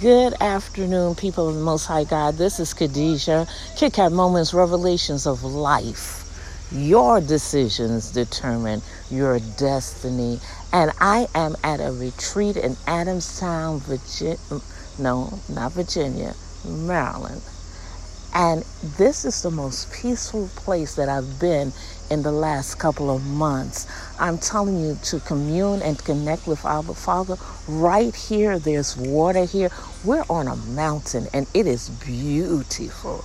Good afternoon, people of the Most High God. This is Khadijah. Kit Moments, Revelations of Life. Your decisions determine your destiny. And I am at a retreat in Adamstown, Virginia. No, not Virginia, Maryland. And this is the most peaceful place that I've been in the last couple of months. I'm telling you to commune and connect with our Father right here. There's water here. We're on a mountain and it is beautiful.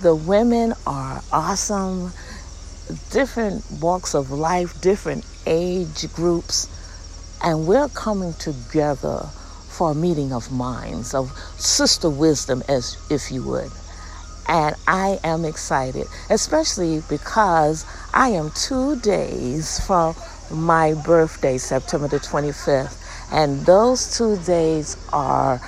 The women are awesome, different walks of life, different age groups, and we're coming together for a meeting of minds, of sister wisdom, as if you would. And I am excited, especially because I am two days from my birthday, September the 25th. And those two days are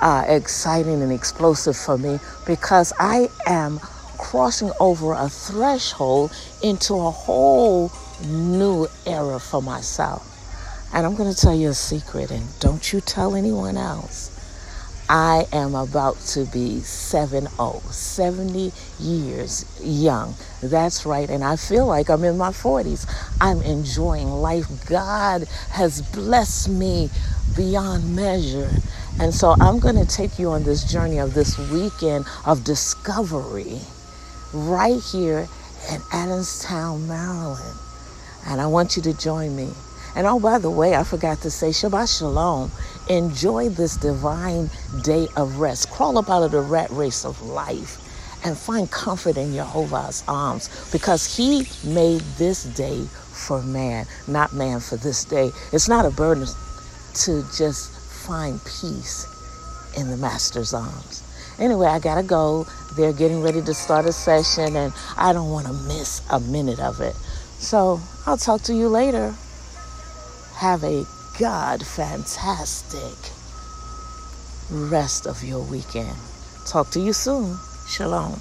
uh, exciting and explosive for me because I am crossing over a threshold into a whole new era for myself. And I'm going to tell you a secret, and don't you tell anyone else. I am about to be 70, 70 years young. That's right. And I feel like I'm in my 40s. I'm enjoying life. God has blessed me beyond measure. And so I'm going to take you on this journey of this weekend of discovery right here in Adamstown, Maryland. And I want you to join me. And oh, by the way, I forgot to say Shabbat Shalom. Enjoy this divine day of rest. Crawl up out of the rat race of life and find comfort in Jehovah's arms because he made this day for man, not man for this day. It's not a burden to just find peace in the master's arms. Anyway, I gotta go. They're getting ready to start a session and I don't want to miss a minute of it. So I'll talk to you later. Have a God fantastic rest of your weekend. Talk to you soon. Shalom.